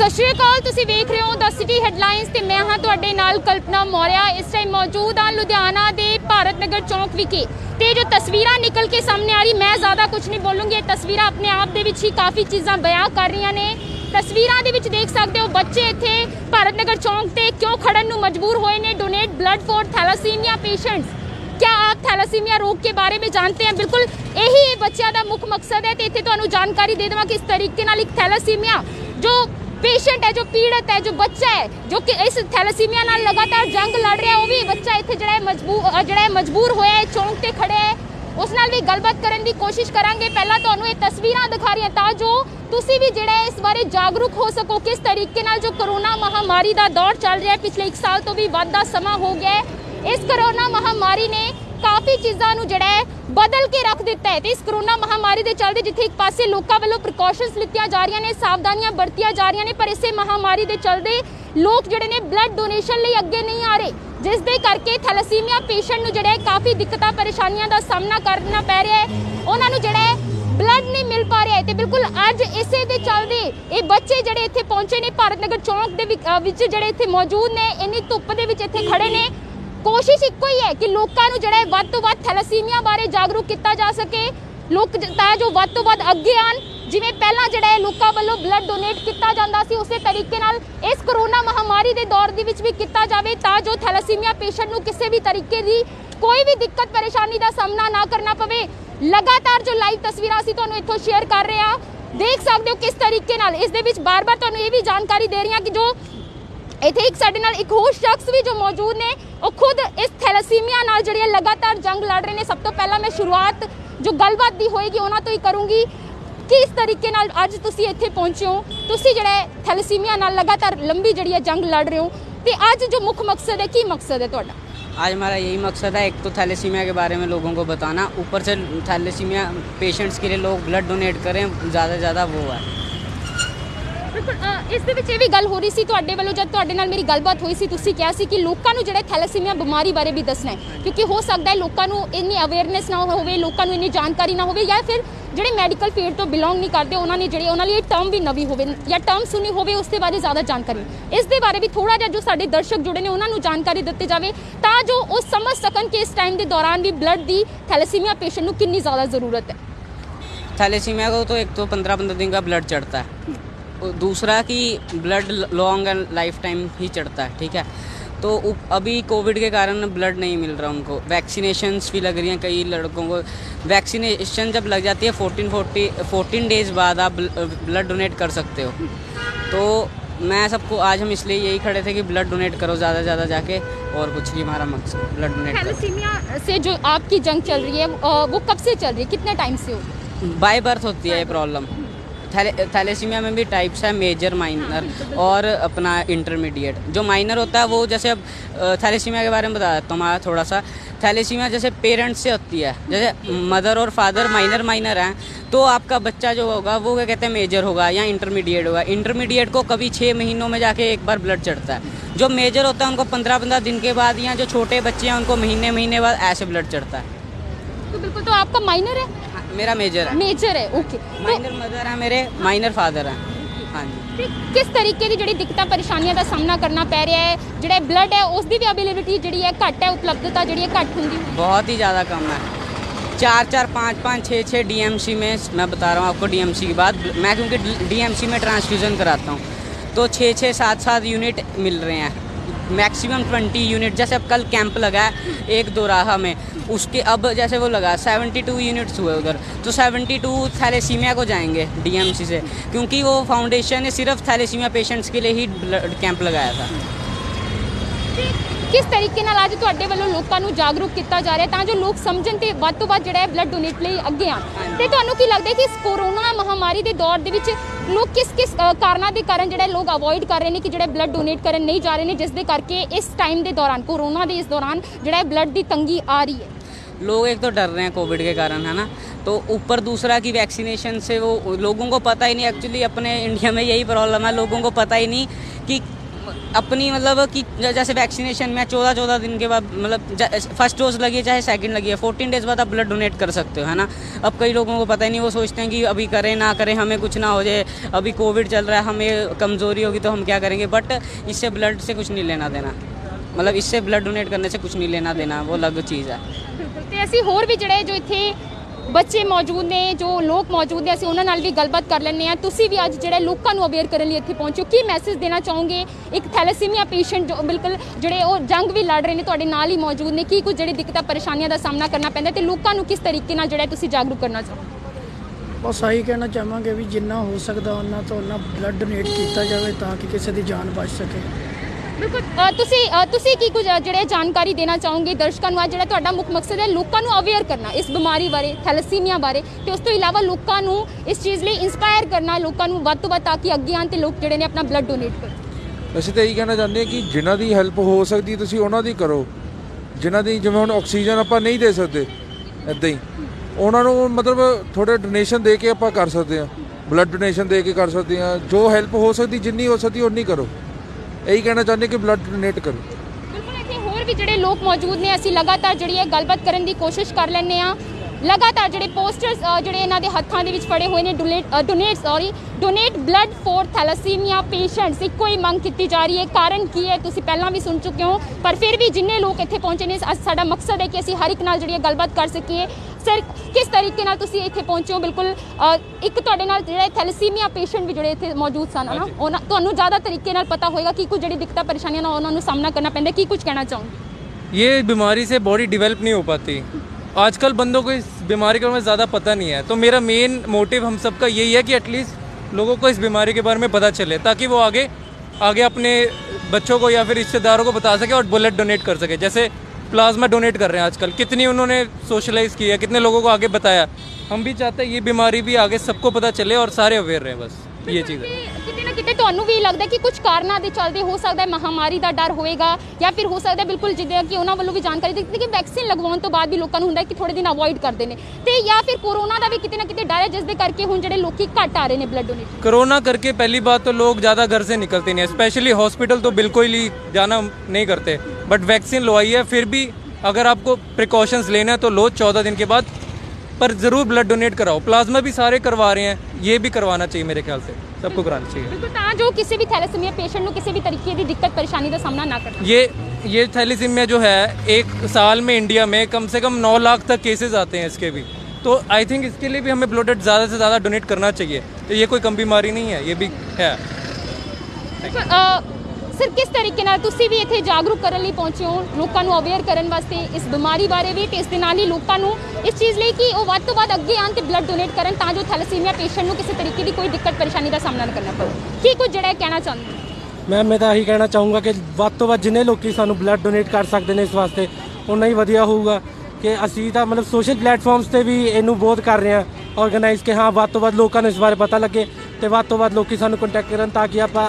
ਸਤਿ ਸ਼੍ਰੀ ਅਕਾਲ, ਤੁਸੀਂ ਵੇਖ ਰਹੇ ਹੋ ਦ ਸਿਟੀ ਹੈਡਲਾਈਨਸ ਤੇ ਮੈਂ ਹਾਂ ਤੁਹਾਡੇ ਨਾਲ ਕਲਪਨਾ ਮੌਰਿਆ। ਇਸ ਟਾਈਮ ਮੌਜੂਦ ਹਾਂ ਲੁਧਿਆਣਾ ਦੇ ਭਾਰਤ ਨਗਰ ਚੌਂਕ ਵਿਖੇ। ਤੇ ਜੋ ਤਸਵੀਰਾਂ ਨਿਕਲ ਕੇ ਸਾਹਮਣੇ ਆ ਰਹੀ, ਮੈਂ ਜ਼ਿਆਦਾ ਕੁਝ ਨਹੀਂ ਬੋਲੂੰਗੀ। ਇਹ ਤਸਵੀਰਾਂ ਆਪਣੇ ਆਪ ਦੇ ਵਿੱਚ ਹੀ ਕਾਫੀ ਚੀਜ਼ਾਂ ਬਿਆਨ ਕਰ ਰਹੀਆਂ ਨੇ। ਤਸਵੀਰਾਂ ਦੇ ਵਿੱਚ ਦੇਖ ਸਕਦੇ ਹੋ ਬੱਚੇ ਇੱਥੇ ਭਾਰਤ ਨਗਰ ਚੌਂਕ ਤੇ ਕਿਉਂ ਖੜਨ ਨੂੰ ਮਜਬੂਰ ਹੋਏ ਨੇ? Donate blood for thalassemia patients क्या आप थैलासीमिया रोग के बारे में जानते हैं बिल्कुल यही बच्चों का मुख्य मकसद है तो इतने तो जानकारी दे देव कि इस तरीके एक थैलासीमिया जो ਪੇਸ਼ੈਂਟ ਹੈ ਜੋ ਪੀੜਤ ਹੈ ਜੋ ਬੱਚਾ ਹੈ ਜੋ ਕਿ ਇਸ ਥੈਲਾਸੀਮੀਆ ਨਾਲ ਲਗਾਤਾਰ ਜੰਗ ਲੜ ਰਿਹਾ ਹੈ ਉਹ ਵੀ ਬੱਚਾ ਇੱਥੇ ਜਿਹੜਾ ਹੈ ਮਜਬੂਰ ਅ, ਜਿਹੜਾ ਹੈ ਮਜਬੂਰ ਹੋਇਆ ਹੈ ਚੌਂਕ ਤੇ ਖੜਿਆ ਹੈ। ਉਸ ਨਾਲ ਵੀ ਗੱਲਬਾਤ ਕਰਨ ਦੀ ਕੋਸ਼ਿਸ਼ ਕਰਾਂਗੇ। ਪਹਿਲਾਂ ਤੁਹਾਨੂੰ ਇਹ ਤਸਵੀਰਾਂ ਦਿਖਾ ਰਹੀਆਂ ਤਾਂ ਜੋ ਤੁਸੀਂ ਵੀ ਜਿਹੜਾ ਹੈ ਇਸ ਬਾਰੇ ਜਾਗਰੂਕ ਹੋ ਸਕੋ ਕਿਸ ਤਰੀਕੇ ਨਾਲ ਜੋ ਕਰੋਨਾ ਮਹਾਮਾਰੀ ਦਾ ਦੌਰ ਚੱਲ ਰਿਹਾ ਹੈ। ਪਿਛਲੇ 1 ਸਾਲ ਤੋਂ ਵੀ ਵੱਧ ਦਾ ਸਮਾਂ ਹੋ ਗਿਆ ਹੈ। ਇਸ ਕਰੋਨਾ ਮਹਾਮਾਰੀ ਨੇ ਕਾਫੀ ਚੀਜ਼ਾਂ ਨੂੰ ਜਿਹੜਾ ਹੈ ਬਦਲ ਕੇ ਰੱਖ ਦਿੱਤਾ ਹੈ ਤੇ ਇਸ ਕਰੋਨਾ ਮਹਾਮਾਰੀ ਦੇ ਚੱਲਦੇ ਜਿੱਥੇ ਇੱਕ ਪਾਸੇ ਲੋਕਾਂ ਵੱਲੋਂ ਪ੍ਰੀਕਾਸ਼ਨਸ ਲਿੱਤੀਆਂ ਜਾ ਰਹੀਆਂ ਨੇ ਸਾਵਧਾਨੀਆਂ ਵਰਤੀਆਂ ਜਾ ਰਹੀਆਂ ਨੇ ਪਰ ਇਸੇ ਮਹਾਮਾਰੀ ਦੇ ਚੱਲਦੇ ਲੋਕ ਜਿਹੜੇ ਨੇ ਬਲੱਡ ਡੋਨੇਸ਼ਨ ਲਈ ਅੱਗੇ ਨਹੀਂ ਆ ਰਹੇ ਜਿਸ ਦੇ ਕਰਕੇ ਥੈਲੇਸੀਮੀਆ ਪੇਸ਼ੈਂਟ ਨੂੰ ਜਿਹੜਾ ਹੈ ਕਾਫੀ ਦਿੱਕਤਾਂ ਪਰੇਸ਼ਾਨੀਆਂ ਦਾ ਸਾਹਮਣਾ ਕਰਨਾ ਪੈ ਰਿਹਾ ਹੈ। ਉਹਨਾਂ ਨੂੰ ਜਿਹੜਾ ਹੈ ਬਲੱਡ ਨਹੀਂ ਮਿਲ ਪਾ ਰਿਹਾ ਹੈ ਤੇ ਬਿਲਕੁਲ ਅੱਜ ਇਸੇ ਦੇ ਚੱਲਦੇ ਇਹ ਬੱਚੇ ਜਿਹੜੇ ਇੱਥੇ ਪਹੁੰਚੇ ਨੇ ਭਾਰਤ ਨਗਰ ਚੌਂਕ ਦੇ ਵਿਕ- ਅ, ਵਿੱਚ ਜਿਹੜੇ ਇੱਥੇ ਮੌਜੂਦ ਨੇ ਇੰਨੀ ਧੁੱਪ ਦੇ ਵਿੱਚ ਇੱਥੇ ਖੜੇ ਨੇ। ਕੋਸ਼ਿਸ਼ ਇੱਕੋ ਹੀ ਹੈ ਕਿ ਲੋਕਾਂ ਨੂੰ ਜਿਹੜਾ ਹੈ ਵੱਧ ਤੋਂ ਵੱਧ ਥੈਲੇਸੀਮੀਆ ਬਾਰੇ ਜਾਗਰੂਕ ਕੀਤਾ ਜਾ ਸਕੇ। ਲੋਕ ਜ- ਤਾਂ ਜੋ ਵੱਧ ਤੋਂ ਵੱਧ ਅੱਗੇ ਆਣ। ਜਿਵੇਂ ਪਹਿਲਾਂ ਜਿਹੜਾ ਹੈ ਲੋਕਾਂ ਵੱਲੋਂ ਬਲੱਡ ਡੋਨੇਟ ਕੀਤਾ ਜਾਂਦਾ ਸੀ, ਉਸੇ ਤਰੀਕੇ ਨਾਲ ਇਸ ਕਰੋਨਾ ਮਹਾਮਾਰੀ ਦੇ ਦੌਰ ਦੇ ਵਿੱਚ ਵੀ ਕੀਤਾ ਜਾਵੇ ਤਾਂ ਜੋ ਥੈਲੇਸੀਮੀਆ ਪੇਸ਼ੈਂਟ ਨੂੰ ਕਿਸੇ ਵੀ ਤਰੀਕੇ ਦੀ ਕੋਈ ਵੀ ਦਿੱਕਤ ਪਰੇਸ਼ਾਨੀ ਦਾ ਸਾਹਮਣਾ ਨਾ ਕਰਨਾ ਪਵੇ। ਲਗਾਤਾਰ ਜੋ ਲਾਈਵ ਤਸਵੀਰਾਂ ਅਸੀਂ ਤੁਹਾਨੂੰ ਇੱਥੋਂ ਸ਼ੇਅਰ ਕਰ ਰਹੇ ਹਾਂ, ਦੇਖ ਸਕਦੇ ਹੋ ਕਿਸ ਤਰੀਕੇ ਨਾਲ ਇਸ ਦੇ ਵਿੱਚ ਬਾਰ-ਬਾਰ ਤੁਹਾਨੂੰ ਇਹ ਵੀ ਜਾਣਕਾਰੀ ਦੇ ਰਹੀ ਹਾਂ ਕਿ ਜੋ ਇੱਥੇ ਇੱਕ ਸਾਡੇ ਨਾਲ ਇੱਕ ਹੋਰ ਸ਼ਖਸ ਵੀ ਜੋ ਮੌਜੂਦ ਨੇ ਉਹ ਖੁਦ ਇਸ ਥੈਲੇਸੀਮੀਆ ਨਾਲ ਜਿਹੜੀ ਹੈ ਲਗਾਤਾਰ ਜੰਗ ਲੜ ਰਹੇ ਨੇ ਸਭ ਤੋਂ ਪਹਿਲਾਂ ਮੈਂ ਸ਼ੁਰੂਆਤ ਜੋ ਗੱਲਬਾਤ ਦੀ ਹੋਏਗੀ ਉਹਨਾਂ ਤੋਂ ਹੀ ਕਰੂੰਗੀ ਕਿ ਇਸ ਤਰੀਕੇ ਨਾਲ ਅੱਜ ਤੁਸੀਂ ਇੱਥੇ ਪਹੁੰਚੇ ਹੋ ਤੁਸੀਂ ਜਿਹੜਾ ਹੈ ਥੈਲੇਸੀਮੀਆ ਨਾਲ ਲਗਾਤਾਰ ਲੰਬੀ ਜਿਹੜੀ ਹੈ ਜੰਗ ਲੜ ਰਹੇ ਹੋ ਤੇ ਅੱਜ ਜੋ ਮੁੱਖ ਮਕਸਦ ਹੈ ਕੀ ਮਕਸਦ ਹੈ ਤੁਹਾਡਾ आज हमारा यही मकसद है एक तो थैलेसीमिया के बारे में लोगों को बताना ऊपर से थैलेसीमिया पेशेंट्स के लिए लोग ब्लड डोनेट करें ज़्यादा से ज़्यादा वो है ਬਿਲਕੁਲ ਅ, ਇਸ ਦੇ ਵਿੱਚ ਇਹ ਵੀ ਗੱਲ ਹੋ ਰਹੀ ਸੀ ਤੁਹਾਡੇ ਵੱਲੋਂ ਜਦ ਤੁਹਾਡੇ ਨਾਲ ਮੇਰੀ ਗੱਲਬਾਤ ਹੋਈ ਸੀ ਤੁਸੀਂ ਕਿਹਾ ਸੀ ਕਿ ਲੋਕਾਂ ਨੂੰ ਜਿਹੜਾ ਥੈਲੇਸੀਮੀਆ ਬਿਮਾਰੀ ਬਾਰੇ ਵੀ ਦੱਸਣਾ ਹੈ ਕਿਉਂਕਿ ਹੋ ਸਕਦਾ ਹੈ ਲੋਕਾਂ ਨੂੰ ਇੰਨੀ ਅਵੇਅਰਨੈਸ ਨਾ ਹੋਵੇ ਲੋਕਾਂ ਨੂੰ ਇੰਨੀ ਜਾਣਕਾਰੀ ਨਾ ਹੋਵੇ ਜਾਂ ਫਿਰ ਜਿਹੜੇ ਮੈਡੀਕਲ ਫੀਲਡ ਤੋਂ ਬਿਲੋਂਗ ਨਹੀਂ ਕਰਦੇ ਉਹਨਾਂ ਨੇ ਜਿਹੜੀ ਉਹਨਾਂ ਲਈ ਇਹ ਟਰਮ ਵੀ ਨਵੀਂ ਹੋਵੇ ਜਾਂ ਟਰਮ ਸੁਣੀ ਹੋਵੇ ਉਸ ਦੇ ਬਾਰੇ ਜ਼ਿਆਦਾ ਜਾਣਕਾਰੀ ਇਸ ਦੇ ਬਾਰੇ ਵੀ ਥੋੜਾ ਜਿਹਾ ਜੋ ਸਾਡੇ ਦਰਸ਼ਕ ਜੁੜੇ ਨੇ ਉਹਨਾਂ ਨੂੰ ਜਾਣਕਾਰੀ ਦਿੱਤੀ ਜਾਵੇ ਤਾਂ ਜੋ ਉਹ ਸਮਝ ਸਕਣ ਕਿ ਇਸ ਟਾਈਮ ਦੇ ਦੌਰਾਨ ਵੀ ਬਲੱਡ ਦੀ ਥੈਲੇਸੀਮੀਆ ਪੇਸ਼ੈਂਟ ਨੂੰ ਕਿੰਨੀ ਜ਼ਿਆਦਾ ਜ਼ਰੂਰਤ ਹੈ थैलेसीमिया को तो एक तो पंद्रह पंद्रह दिन का ब्लड चढ़ता है और दूसरा कि blood long and lifetime ही चढ़ता है ठीक है? तो अभी कोविड के कारण ब्लड नहीं मिल रहा उनको। वैक्सीनेशंस भी लग रही हैं कई लड़कों को। वैक्सीनेशन जब लग जाती है फोर्टीन फोर्टी फोर्टीन डेज़ बाद आप ब्लड डोनेट कर सकते हो। तो मैं सबको आज हम इसलिए यही खड़े थे कि ब्लड डोनेट करो ज़्यादा से ज़्यादा जाके और कुछ नहीं हमारा मकसद ब्लड डोनेट थैलेसीमिया से जो आपकी जंग चल रही है वो कब से चल रही है? कितने टाइम से हो? बाय बर्थ होती है ये प्रॉब्लम थैलेसीमिया में भी टाइप्स है मेजर माइनर और अपना इंटरमीडिएट जो माइनर होता है वो जैसे अब थैलेसीमिया के बारे में बता देता हूँ मैं थोड़ा सा थैलेसीमिया जैसे पेरेंट्स से होती है जैसे मदर और फादर माइनर माइनर हैं तो आपका बच्चा जो होगा वो क्या कहते हैं मेजर होगा या इंटरमीडिएट होगा। इंटरमीडिएट को कभी छः महीनों में जाके एक बार ब्लड चढ़ता है। जो मेजर होता है उनको पंद्रह पंद्रह दिन के बाद या जो छोटे बच्चे हैं उनको महीने महीने बाद ऐसे ब्लड चढ़ता है। तो बिल्कुल तो आपका माइनर हाँ, मेरा मेजर है मेजर है ओके तो ਮਾਈਨਰ ਮਦਰ ਹੈ ਮੇਰੇ ਮਾਈਨਰ ਫਾਦਰ ਹੈ ਹਾਂਜੀ ਤੇ ਕਿਸ ਤਰੀਕੇ ਦੀ ਜਿਹੜੀ ਦਿੱਕਤਾਂ ਪਰੇਸ਼ਾਨੀਆਂ ਦਾ ਸਾਹਮਣਾ ਕਰਨਾ ਪੈ ਰਿਹਾ ਹੈ ਜਿਹੜਾ ਬਲੱਡ ਹੈ ਉਸ ਦੀ ਵੀ ਅਵੇਲੇਬਿਲਿਟੀ ਜਿਹੜੀ ਹੈ ਘੱਟ ਹੈ ਉਪਲਬਧਤਾ ਜਿਹੜੀ ਹੈ ਘੱਟ ਹੁੰਦੀ ਹੈ बहुत ही ज़्यादा कम है चार चार पाँच पाँच छः छः डीएमसी में मैं बता रहा हूँ आपको डीएमसी की बात मैं क्योंकि डीएमसी में ट्रांसफ्यूज़न कराता हूँ तो छः छः सात सात यूनिट मिल रहे हैं मैक्सिमम ट्वेंटी यूनिट, जैसे अब कल कैंप लगा है, एक दो राह में। उसके अब जैसे वो लगा, सेवेंटी टू यूनिट्स हुए उधर। तो सेवेंटी टू थैलेसीमिया को जाएँगे डीएमसी से, क्योंकि वो फाउंडेशन ने सिर्फ़ थैलेसीमिया पेशेंट्स के लिए ही ब्लड कैंप लगाया था। ਕਿਸ ਤਰੀਕੇ ਨਾਲ ਅੱਜ ਤੁਹਾਡੇ ਵੱਲੋਂ ਲੋਕਾਂ ਨੂੰ ਜਾਗਰੂਕ ਕੀਤਾ ਜਾ ਰਿਹਾ ਤਾਂ ਜੋ ਲੋਕ ਸਮਝਣ ਤੇ ਵੱਧ ਤੋਂ ਵੱਧ ਜਿਹੜਾ ਹੈ ਬਲੱਡ ਡੋਨੇਟ ਲਈ ਅੱਗੇ ਆਣ ਤੇ ਤੁਹਾਨੂੰ ਕੀ ਲੱਗਦਾ ਹੈ ਕਿ ਇਸ ਕੋਰੋਨਾ ਮਹਾਮਾਰੀ ਦੇ ਦੌਰ ਦੇ ਵਿੱਚ ਲੋਕ ਕਿਸ ਕਿਸ ਅ, ਕਾਰਨਾਂ ਦੇ ਕਾਰਨ ਜਿਹੜਾ ਲੋਕ ਅਵੋਇਡ ਕਰ ਰਹੇ ਨੇ ਕਿ ਜਿਹੜੇ ਬਲੱਡ ਡੋਨੇਟ ਕਰਨ ਨਹੀਂ ਜਾ ਰਹੇ ਨੇ ਜਿਸ ਦੇ ਕਰਕੇ ਇਸ ਟਾਈਮ ਦੇ ਦੌਰਾਨ ਕੋਰੋਨਾ ਦੇ ਇਸ ਦੌਰਾਨ ਜਿਹੜਾ ਬਲੱਡ ਦੀ ਤੰਗੀ ਆ ਰਹੀ ਹੈ लोग एक तो डर रहे हैं कोविड के कारण है ना तो ऊपर दूसरा कि वैक्सीनेशन से वो लोगों को पता ही नहीं एक्चुअली अपने इंडिया में यही प्रॉब्लम है लोगों को पता ही नहीं कि अपनी मतलब कि ज- जैसे वैक्सीनेशन में चौदह चौदह दिन के बाद मतलब फर्स्ट डोज लगी है चाहे सेकंड लगी है फोर्टीन डेज बाद आप ब्लड डोनेट कर सकते हो है ना अब कई लोगों को पता ही नहीं वो सोचते हैं कि अभी करें ना करें हमें कुछ ना हो जाए अभी कोविड चल रहा है हमें कमज़ोरी होगी तो हम क्या करेंगे बट इससे ब्लड से कुछ नहीं लेना देना मतलब इससे ब्लड डोनेट करने से कुछ नहीं लेना देना वो अलग चीज़ है ਤੇ ਅਸੀਂ ਹੋਰ ਵੀ ਜਿਹੜੇ ਜੋ ਇੱਥੇ ਬੱਚੇ ਮੌਜੂਦ ਨੇ, ਜੋ ਲੋਕ ਮੌਜੂਦ ਨੇ, ਅਸੀਂ ਉਹਨਾਂ ਨਾਲ ਵੀ ਗੱਲਬਾਤ ਕਰ ਲੈਂਦੇ ਆ ਤੁਸੀਂ ਵੀ ਅੱਜ ਜਿਹੜੇ ਲੋਕਾਂ ਨੂੰ ਅਵੇਅਰ ਕਰਨ ਲਈ ਇੱਥੇ ਪਹੁੰਚੋ। ਕੀ ਮੈਸੇਜ ਦੇਣਾ ਚਾਹੋਗੇ? ਇੱਕ ਥੈਲੇਸੀਮੀਆ ਪੇਸ਼ੈਂਟ ਜੋ ਬਿਲਕੁਲ ਜਿਹੜੇ ਉਹ ਜੰਗ ਵੀ ਲੜ ਰਹੇ ਨੇ, ਤੁਹਾਡੇ ਨਾਲ ਹੀ ਮੌਜੂਦ ਨੇ। ਕੀ ਕੁਝ ਜਿਹੜੀ ਦਿੱਕਤਾਂ, ਪਰੇਸ਼ਾਨੀਆਂ ਦਾ ਸਾਹਮਣਾ ਕਰਨਾ ਪੈਂਦਾ ਤੇ ਲੋਕਾਂ ਨੂੰ ਕਿਸ ਤਰੀਕੇ ਨਾਲ ਜਿਹੜਾ ਤੁਸੀਂ ਜਾਗਰੂਕ ਕਰਨਾ ਚਾਹੋ ਬਸ ਆਹੀ ਕਹਿਣਾ ਚਾਹਾਂਗੇ ਵੀ ਜਿੰਨਾ ਹੋ ਸਕਦਾ, ਉਹਨਾਂ ਤੋਂ ਉਹਨਾਂ ਬਲੱਡ ਡੋਨੇਟ ਕੀਤਾ ਜਾਵੇ ਤਾਂ ਕਿ ਕਿਸੇ ਦੀ ਜਾਨ ਬਚ ਸਕੇ। ਬਿਲਕੁਲ ਅ, ਤੁਸੀਂ ਅ, ਤੁਸੀਂ ਕੀ ਕੁਝ ਅ, ਜਿਹੜੇ ਜਾਣਕਾਰੀ ਦੇਣਾ ਚਾਹੋਗੇ ਦਰਸ਼ਕਾਂ ਨੂੰ ਅੱਜ ਜਿਹੜਾ ਤੁਹਾਡਾ ਮੁੱਖ ਮਕਸਦ ਹੈ ਲੋਕਾਂ ਨੂੰ ਅਵੇਅਰ ਕਰਨਾ ਇਸ ਬਿਮਾਰੀ ਬਾਰੇ ਥੈਲੇਸੀਮੀਆ ਬਾਰੇ ਤੇ ਉਸ ਤੋਂ ਇਲਾਵਾ ਲੋਕਾਂ ਨੂੰ ਇਸ ਚੀਜ਼ ਲਈ ਇਨਸਪਾਇਰ ਕਰਨਾ ਲੋਕਾਂ ਨੂੰ ਵੱਧ ਤੋਂ ਵੱਧ ਤਾਂ ਕਿ ਅੱਗੇ ਆਉਣ ਤੇ ਲੋਕ ਜਿਹੜੇ ਨੇ ਆਪਣਾ ਬਲੱਡ ਡੋਨੇਟ ਕਰਨ। ਅਸੀਂ ਤਾਂ ਇਹੀ ਕਹਿਣਾ ਚਾਹੁੰਦੇ ਹਾਂ ਕਿ ਜਿਨ੍ਹਾਂ ਦੀ ਹੈਲਪ ਹੋ ਸਕਦੀ ਤੁਸੀਂ ਉਹਨਾਂ ਦੀ ਕਰੋ। ਜਿਨ੍ਹਾਂ ਦੀ ਜਿਵੇਂ ਹੁਣ ਆਕਸੀਜਨ ਆਪਾਂ ਨਹੀਂ ਦੇ ਸਕਦੇ ਇਦਾਂ ਹੀ। ਉਹਨਾਂ ਨੂੰ ਮਤਲਬ ਥੋੜੇ ਡੋਨੇਸ਼ਨ ਦੇ ਕੇ ਆਪਾਂ ਕਰ ਸਕਦੇ ਹਾਂ ਬਲੱਡ ਡੋਨੇਸ਼ਨ ਦੇ ਕੇ ਕਰ ਸਕਦੇ ਹਾਂ। ਜੋ ਹੈਲਪ ਹੋ ਸਕਦੀ ਜਿੰਨੀ ਹੋ ਸਕਦੀ ਉਨੀ ਕਰੋ। ਇਹੀ ਕਹਿਣਾ ਚਾਹੁੰਦੇ ਕਿ ਬਲੱਡ ਡੋਨੇਟ ਕਰੋ। ਬਿਲਕੁਲ, ਇੱਥੇ ਹੋਰ ਵੀ ਜਿਹੜੇ ਲੋਕ ਮੌਜੂਦ ਨੇ, ਅਸੀਂ ਲਗਾਤਾਰ ਜਿਹੜੀ ਹੈ ਗੱਲਬਾਤ ਕਰਨ ਦੀ ਕੋਸ਼ਿਸ਼ ਕਰ ਲੈਂਦੇ ਆ ਲਗਾਤਾਰ ਜਿਹੜੇ ਪੋਸਟਰਸ ਜਿਹੜੇ ਇਹਨਾਂ ਦੇ ਹੱਥਾਂ ਦੇ ਵਿੱਚ ਫੜੇ ਹੋਏ ਨੇ donate donate sorry donate blood for thalassemia patients ਇੱਕੋ ਹੀ ਮੰਗ ਕੀਤੀ ਜਾ ਰਹੀ ਹੈ। ਕਾਰਨ ਕੀ ਹੈ, ਤੁਸੀਂ ਪਹਿਲਾਂ ਵੀ ਸੁਣ ਚੁੱਕੇ ਹੋ, ਪਰ ਫਿਰ ਵੀ ਜਿੰਨੇ ਲੋਕ ਇੱਥੇ ਪਹੁੰਚੇ ਨੇ, ਅਸ- ਸਾਡਾ ਮਕਸਦ ਹੈ ਕਿ ਅਸੀਂ ਹਰ ਇੱਕ ਨਾਲ ਜਿਹੜੀ ਹੈ ਗੱਲਬਾਤ ਕਰ ਸਕੀਏ। ਸਰ ਕਿਸ ਤਰੀਕੇ ਨਾਲ ਤੁਸੀਂ ਇੱਥੇ ਪਹੁੰਚੇ ਹੋ ਬਿਲਕੁਲ ਅ, ਇੱਕ ਤੁਹਾਡੇ ਨਾਲ ਜਿਹੜੇ ਥੈਲੇਸੀਮੀਆ ਪੇਸ਼ੈਂਟ ਵੀ ਜਿਹੜੇ ਇੱਥੇ ਮੌਜੂਦ ਸਨ ਹਨਾ ਉਹਨਾਂ ਤੁਹਾਨੂੰ ਜ਼ਿਆਦਾ ਤਰੀਕੇ ਨਾਲ ਪਤਾ ਹੋਏਗਾ ਕਿ ਕੁਝ ਜਿਹੜੀ ਦਿੱਕਤਾਂ ਪਰੇਸ਼ਾਨੀਆਂ ਨਾਲ ਉਹਨਾਂ ਨੂੰ ਸਾਹਮਣਾ ਕਰਨਾ ਪੈਂਦਾ ਕੀ ਕੁਝ ਕਹਿਣਾ ਚਾਹੋਗੇ ये बीमारी से बॉडी डेवलप नहीं हो पाती आजकल बंदों को इस बीमारी के बारे में ज़्यादा पता नहीं है तो मेरा मेन मोटिव हम सबका यही है कि एटलीस्ट लोगों को इस बीमारी के बारे में पता चले ताकि वो आगे आगे अपने बच्चों को या फिर रिश्तेदारों को बता सके और ब्लड डोनेट कर सके जैसे प्लाज्मा डोनेट कर रहे हैं आजकल कितनी उन्होंने सोशलाइज की है कितने लोगों को आगे बताया हम भी चाहते हैं ये बीमारी भी आगे सबको पता चले और सारे अवेयर रहें बस ये चीज़ है ਤੇ ਕਿਤੇ ਨਾ ਕਿਤੇ ਤੁਹਾਨੂੰ ਵੀ ਲੱਗਦਾ ਕਿ ਕੁਝ ਕਾਰਨਾਂ ਦੇ ਚੱਲਦੇ ਹੋ ਸਕਦਾ ਹੈ ਮਹਾਮਾਰੀ ਦਾ ਡਰ ਹੋਏਗਾ ਜਾਂ ਫਿਰ ਹੋ ਸਕਦਾ ਹੈ ਬਿਲਕੁਲ ਜਿੱਦਾਂ ਕਿ ਉਹਨਾਂ ਵੱਲੋਂ ਵੀ ਜਾਣਕਾਰੀ ਦਿੱਤੀ ਕਿ ਵੈਕਸੀਨ ਲਗਵਾਉਣ ਤੋਂ ਬਾਅਦ ਵੀ ਲੋਕਾਂ ਨੂੰ ਹੁੰਦਾ ਹੈ ਕਿ ਥੋੜੇ ਦਿਨ ਅਵੋਇਡ ਕਰਦੇ ਨੇ ਤੇ ਜਾਂ ਫਿਰ ਕੋਰੋਨਾ ਦਾ ਵੀ ਕਿਤੇ ਨਾ ਕਿਤੇ ਡਰ ਹੈ ਜਿਸ ਦੇ ਕਰਕੇ ਹੁਣ ਜਿਹੜੇ ਲੋਕੀ ਘੱਟ ਆ ਰਹੇ ਨੇ ਬਲੱਡ ਡੋਨੇਟ कोरोना करके पहली बात तो लोग ज़्यादा घर से निकलते नहीं है स्पेशली हॉस्पिटल तो बिल्कुल ही जाना नहीं करते बट वैक्सीन लवाई है फिर भी अगर आपको प्रिकॉशंस लेना है तो लो चौदह दिन के बाद पर ज़रूर ब्लड डोनेट कराओ प्लाज्मा भी सारे करवा रहे हैं ये भी करवाना चाहिए मेरे ख्याल से सबको कराना चाहिए ਬਿਲਕੁਲ ਤਾਂ ਜੋ ਕਿਸੇ ਵੀ ਥੈਲੇਸੀਮੀਆ ਪੇਸ਼ੈਂਟ ਨੂੰ ਕਿਸੇ ਵੀ ਤਰੀਕੇ ਦੀ ਦਿੱਕਤ ਪਰੇਸ਼ਾਨੀ ਦਾ ਸਾਹਮਣਾ ਨਾ ਕਰਨਾ ये ये थैलीसीमिया जो है एक साल में इंडिया में कम से कम नौ लाख तक केसेस आते हैं इसके भी तो आई थिंक इसके लिए भी हमें ब्लड ज़्यादा से ज़्यादा डोनेट करना चाहिए तो ये कोई कम बीमारी नहीं है ये भी है ਸਰ, ਕਿਸ ਤਰੀਕੇ ਨਾਲ ਤੁਸੀਂ ਵੀ ਇੱਥੇ ਜਾਗਰੂਕ ਕਰਨ ਲਈ ਪਹੁੰਚੇ ਹੋ ਲੋਕਾਂ ਨੂੰ ਅਵੇਅਰ ਕਰਨ ਵਾਸਤੇ ਇਸ ਬਿਮਾਰੀ ਬਾਰੇ ਵੀ ਤੇ ਇਸ ਦੇ ਨਾਲ ਹੀ ਲੋਕਾਂ ਨੂੰ ਇਸ ਚੀਜ਼ ਲਈ ਕਿ ਉਹ ਵੱਧ ਤੋਂ ਵੱਧ ਅੱਗੇ ਆਉਣ ਤੇ ਬਲੱਡ ਡੋਨੇਟ ਕਰਨ ਤਾਂ ਜੋ ਥੈਲੇਸੀਮੀਆ ਪੇਸ਼ੈਂਟ ਨੂੰ ਕਿਸੇ ਤਰੀਕੇ ਦੀ ਕੋਈ ਦਿੱਕਤ, ਪਰੇਸ਼ਾਨੀ ਦਾ ਸਾਹਮਣਾ ਨਾ ਕਰਨਾ ਪਵੇ ਕੀ ਕੁਝ ਜਿਹੜਾ ਇਹ ਕਹਿਣਾ ਚਾਹੁੰਦੇ ਹੋ? ਮੈਂ ਮੈਂ ਤਾਂ ਇਹੀ ਕਹਿਣਾ ਚਾਹੂੰਗਾ ਕਿ ਵੱਧ ਤੋਂ ਵੱਧ ਜਿੰਨੇ ਲੋਕੀ ਸਾਨੂੰ ਬਲੱਡ ਡੋਨੇਟ ਕਰ ਸਕਦੇ ਨੇ ਇਸ ਵਾਸਤੇ ਉਨਾ ਹੀ ਵਧੀਆ ਹੋਊਗਾ ਕਿ ਅਸੀਂ ਤਾਂ ਮਤਲਬ ਸੋਸ਼ਲ ਪਲੇਟਫਾਰਮਸ ਤੇ ਵੀ ਇਹਨੂੰ ਬਹੁਤ ਕਰ ਰਹੇ ਹਾਂ ਆਰਗੇਨਾਈਜ਼ ਕਿ ਹਾਂ ਵੱਧ ਤੋਂ ਵੱਧ ਲੋਕਾਂ ਨੂੰ ਇਸ ਬਾਰੇ ਪਤਾ ਲੱਗੇ ਤੇ ਵੱਧ ਤੋਂ ਵੱਧ ਲੋਕੀ ਸਾਨੂੰ ਕੰਟੈਕਟ ਕਰਨ ਤਾਂ ਕਿ ਆਪਾਂ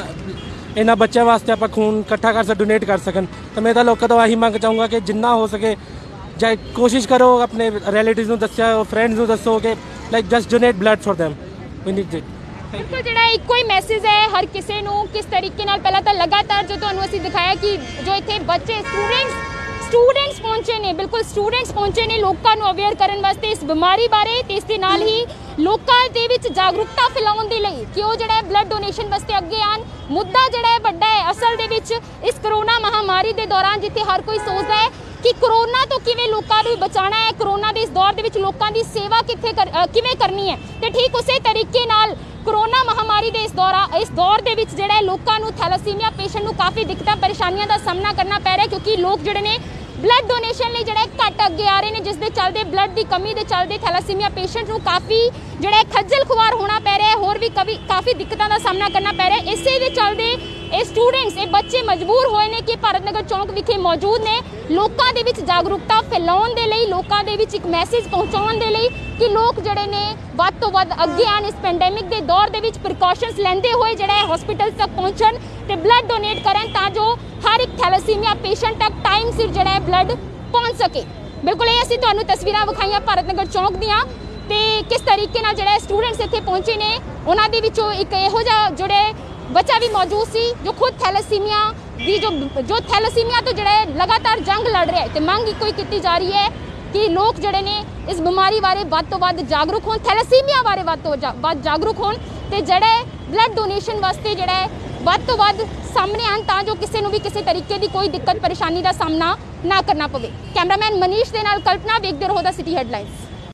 ਇਹਨਾਂ ਬੱਚਿਆਂ ਵਾਸਤੇ ਆਪਾਂ ਖੂਨ ਇਕੱਠਾ ਕਰ ਸਕ ਡੋਨੇਟ ਕਰ ਸਕਣ। ਤਾਂ ਮੈਂ ਤਾਂ ਲੋਕਾਂ ਤੋਂ ਆਹੀ ਮੰਗ ਚਾਹੂੰਗਾ ਕਿ ਜਿੰਨਾ ਹੋ ਸਕੇ, ਜਾਂ ਕੋਸ਼ਿਸ਼ ਕਰੋ ਆਪਣੇ ਰਿਲੇਟਿਵਸ ਨੂੰ ਦੱਸਿਆ ਫਰੈਂਡਸ ਨੂੰ ਦੱਸੋ ਕਿ like just donate blood for them we need it ਬਿਲਕੁਲ ਜਿਹੜਾ ਇੱਕੋ ਹੀ ਮੈਸੇਜ ਹੈ ਹਰ ਕਿਸੇ ਨੂੰ, ਕਿਸ ਤਰੀਕੇ ਨਾਲ ਪਹਿਲਾਂ ਤਾਂ ਲਗਾਤਾਰ ਜੋ ਤੁਹਾਨੂੰ ਅਸੀਂ ਦਿਖਾਇਆ ਕਿ ਜੋ ਇੱਥੇ ਬੱਚੇ ਸਟੂਡੈਂਟਸ ਸਟੂਡੈਂਟਸ ਪਹੁੰਚੇ ਨੇ, ਬਿਲਕੁਲ ਸਟੂਡੈਂਟਸ ਪਹੁੰਚੇ ਨੇ ਲੋਕਾਂ ਨੂੰ ਅਵੇਅਰ ਕਰਨ ਵਾਸਤੇ ਇਸ ਬਿਮਾਰੀ ਬਾਰੇ ਤੇ ਇਸ ਦੇ ਨਾਲ ਹੀ ਲੋਕਾਂ ਦੇ ਵਿੱਚ ਜਾਗਰੂਕਤਾ ਫੈਲਾਉਣ ਦੇ ਲਈ ਕਿ ਉਹ ਜਿਹੜਾ ਬਲੱਡ ਡੋਨੇਸ਼ਨ ਵਾਸਤੇ ਅੱਗੇ ਆਣ ਮੁੱਦਾ ਜਿਹੜਾ ਹੈ ਵੱਡਾ ਹੈ ਅਸਲ ਦੇ ਵਿੱਚ ਇਸ ਕਰੋਨਾ ਮਹਾਮਾਰੀ ਦੇ ਦੌਰਾਨ ਜਿੱਥੇ ਹਰ ਕੋਈ ਸੋਚਦਾ ਹੈ ਕਿ ਕਰੋਨਾ ਤੋਂ ਕਿਵੇਂ ਲੋਕਾਂ ਨੂੰ ਬਚਾਉਣਾ ਹੈ ਕਰੋਨਾ ਦੇ ਇਸ ਦੌਰ ਦੇ ਵਿੱਚ ਲੋਕਾਂ ਦੀ ਸੇਵਾ ਕਿੱਥੇ ਕਰ- ਅ, ਕਿਵੇਂ ਕਰਨੀ ਹੈ। ਤੇ ਠੀਕ ਉਸੇ ਤਰੀਕੇ ਨਾਲ ਕਰੋਨਾ ਮਹਾਮਾਰੀ ਦੇ ਇਸ ਦੌਰਾ ਇਸ ਦੌਰ ਦੇ ਵਿੱਚ ਜਿਹੜਾ ਹੈ ਲੋਕਾਂ ਨੂੰ ਥੈਲੇਸੀਮੀਆ ਪੇਸ਼ੈਂਟ ਨੂੰ ਕਾਫੀ ਦਿੱਕਤਾਂ ਪਰੇਸ਼ਾਨੀਆਂ ਦਾ ਸਾਹਮਣਾ ਕਰਨਾ ਪੈ ਰਿਹਾ ਕਿਉਂਕਿ ਲੋਕ ਜਿਹੜੇ ਨੇ ਬਲੱਡ ਡੋਨੇਸ਼ਨ ਲਈ ਜਿਹੜਾ ਹੈ ਘੱਟ ਅੱਗੇ ਆ ਰਹੇ ਨੇ, ਜਿਸ ਦੇ ਚੱਲਦੇ ਬਲੱਡ ਦੀ ਕਮੀ ਦੇ ਚੱਲਦੇ ਥੈਲੇਸੀਮੀਆ ਪੇਸ਼ੈਂਟ ਨੂੰ ਕਾਫੀ ਜਿਹੜਾ ਹੈ ਖੱਜਲ ਖੁਆਰ ਹੋਣਾ ਪੈ ਰਿਹਾ ਹੈ, ਹੋਰ ਵੀ ਕਵੀ ਕਾਫੀ ਦਿੱਕਤਾਂ ਦਾ ਸਾਹਮਣਾ ਕਰਨਾ ਪੈ ਰਿਹਾ ਹੈ। ਇਸੇ ਦੇ ਚੱਲਦੇ ਇਹ ਸਟੂਡੈਂਟਸ ਇਹ ਬੱਚੇ ਮਜਬੂਰ ਹੋਏ ਨੇ ਕਿ ਭਾਰਤ ਨਗਰ ਚੌਂਕ ਵਿਖੇ ਮੌਜੂਦ ਨੇ। ਲੋਕਾਂ ਦੇ ਵਿੱਚ ਜਾਗਰੂਕਤਾ ਫੈਲਾਉਣ ਦੇ ਲਈ, ਲੋਕਾਂ ਦੇ ਵਿੱਚ ਇੱਕ ਮੈਸੇਜ ਪਹੁੰਚਾਉਣ ਦੇ ਲਈ ਕਿ ਲੋਕ ਜਿਹੜੇ ਨੇ ਵੱਧ ਤੋਂ ਵੱਧ ਅੱਗੇ ਆਣ ਇਸ ਪੈਂਡੈਮਿਕ ਦੇ ਦੌਰ ਦੇ ਵਿੱਚ ਪ੍ਰੀਕਾਸ਼ਨਸ ਲੈਂਦੇ ਹੋਏ ਜਿਹੜਾ ਹੈ ਹਸਪੀਟਲ ਤੱਕ ਪਹੁੰਚਣ ਤੇ ਬਲੱਡ ਡੋਨੇਟ ਕਰਨ ਤਾਂ ਜੋ ਹਰ ਇੱਕ ਥੈਲੇਸੀਮੀਆ ਪੇਸ਼ੈਂਟ ਤੱਕ ਟਾਈਮ ਸਿਰ ਜਿਹੜਾ ਹੈ ਬਲੱਡ ਪਹੁੰਚ ਸਕੇ। ਬਿਲਕੁਲ, ਇਹ ਅਸੀਂ ਤੁਹਾਨੂੰ ਤਸਵੀਰਾਂ ਵਿਖਾਈਆਂ ਭਾਰਤ ਨਗਰ ਚੌਂਕ ਦੀਆਂ। ਤੇ ਕਿਸ ਤਰੀਕੇ ਨਾਲ ਜਿਹੜਾ ਸਟੂਡੈਂਟਸ ਇੱਥੇ ਪਹੁੰਚੇ ਨੇ, ਉਹਨਾਂ ਦੇ ਵਿੱਚੋਂ ਇੱਕ ਇਹੋ ਜਿਹਾ ਜਿਹੜੇ ਬੱਚਾ ਵੀ ਮੌਜੂਦ ਸੀ, ਜੋ ਖੁਦ ਥੈਲੇਸੀਮੀਆ ਦੀ ਜੋ ਜੋ ਥੈਲੇਸੀਮੀਆ ਤੋਂ ਜਿਹੜਾ ਹੈ ਲਗਾਤਾਰ ਜੰਗ ਲੜ ਰਿਹਾ ਹੈ ਤੇ ਮੰਗ ਇੱਕੋ ਹੀ ਕੀਤੀ ਜਾ ਰਹੀ ਹੈ ਕਿ ਲੋਕ ਜਿਹੜੇ ਨੇ ਇਸ ਬਿਮਾਰੀ ਬਾਰੇ ਵੱਧ ਤੋਂ ਵੱਧ ਜਾਗਰੂਕ ਹੋਣ ਥੈਲੇਸੀਮੀਆ ਬਾਰੇ ਵੱਧ ਤੋਂ ਜਾ- ਵੱਧ ਜਾਗਰੂਕ ਹੋਣ ਤੇ ਜਿਹੜੇ ਬਲੱਡ ਡੋਨੇਸ਼ਨ ਵਾਸਤੇ ਜਿਹੜਾ ਹੈ ਵੱਧ ਤੋਂ ਵੱਧ ਸਾਹਮਣੇ ਆਉਣ ਤਾਂ ਜੋ ਕਿਸੇ ਨੂੰ ਵੀ ਕਿਸੇ ਤਰੀਕੇ ਦੀ ਕੋਈ ਦਿੱਕਤ, ਪਰੇਸ਼ਾਨੀ ਦਾ ਸਾਹਮਣਾ ਨਾ ਕਰਨਾ ਪਵੇ। ਕੈਮਰਾਮੈਨ ਮਨੀਸ਼ ਦੇ ਨਾਲ ਕਲਪਨਾ, ਵੇਖਦੇ ਰਹੋ ਦਾ ਸਿਟੀ ਹੈਡਲਾਈਨਸ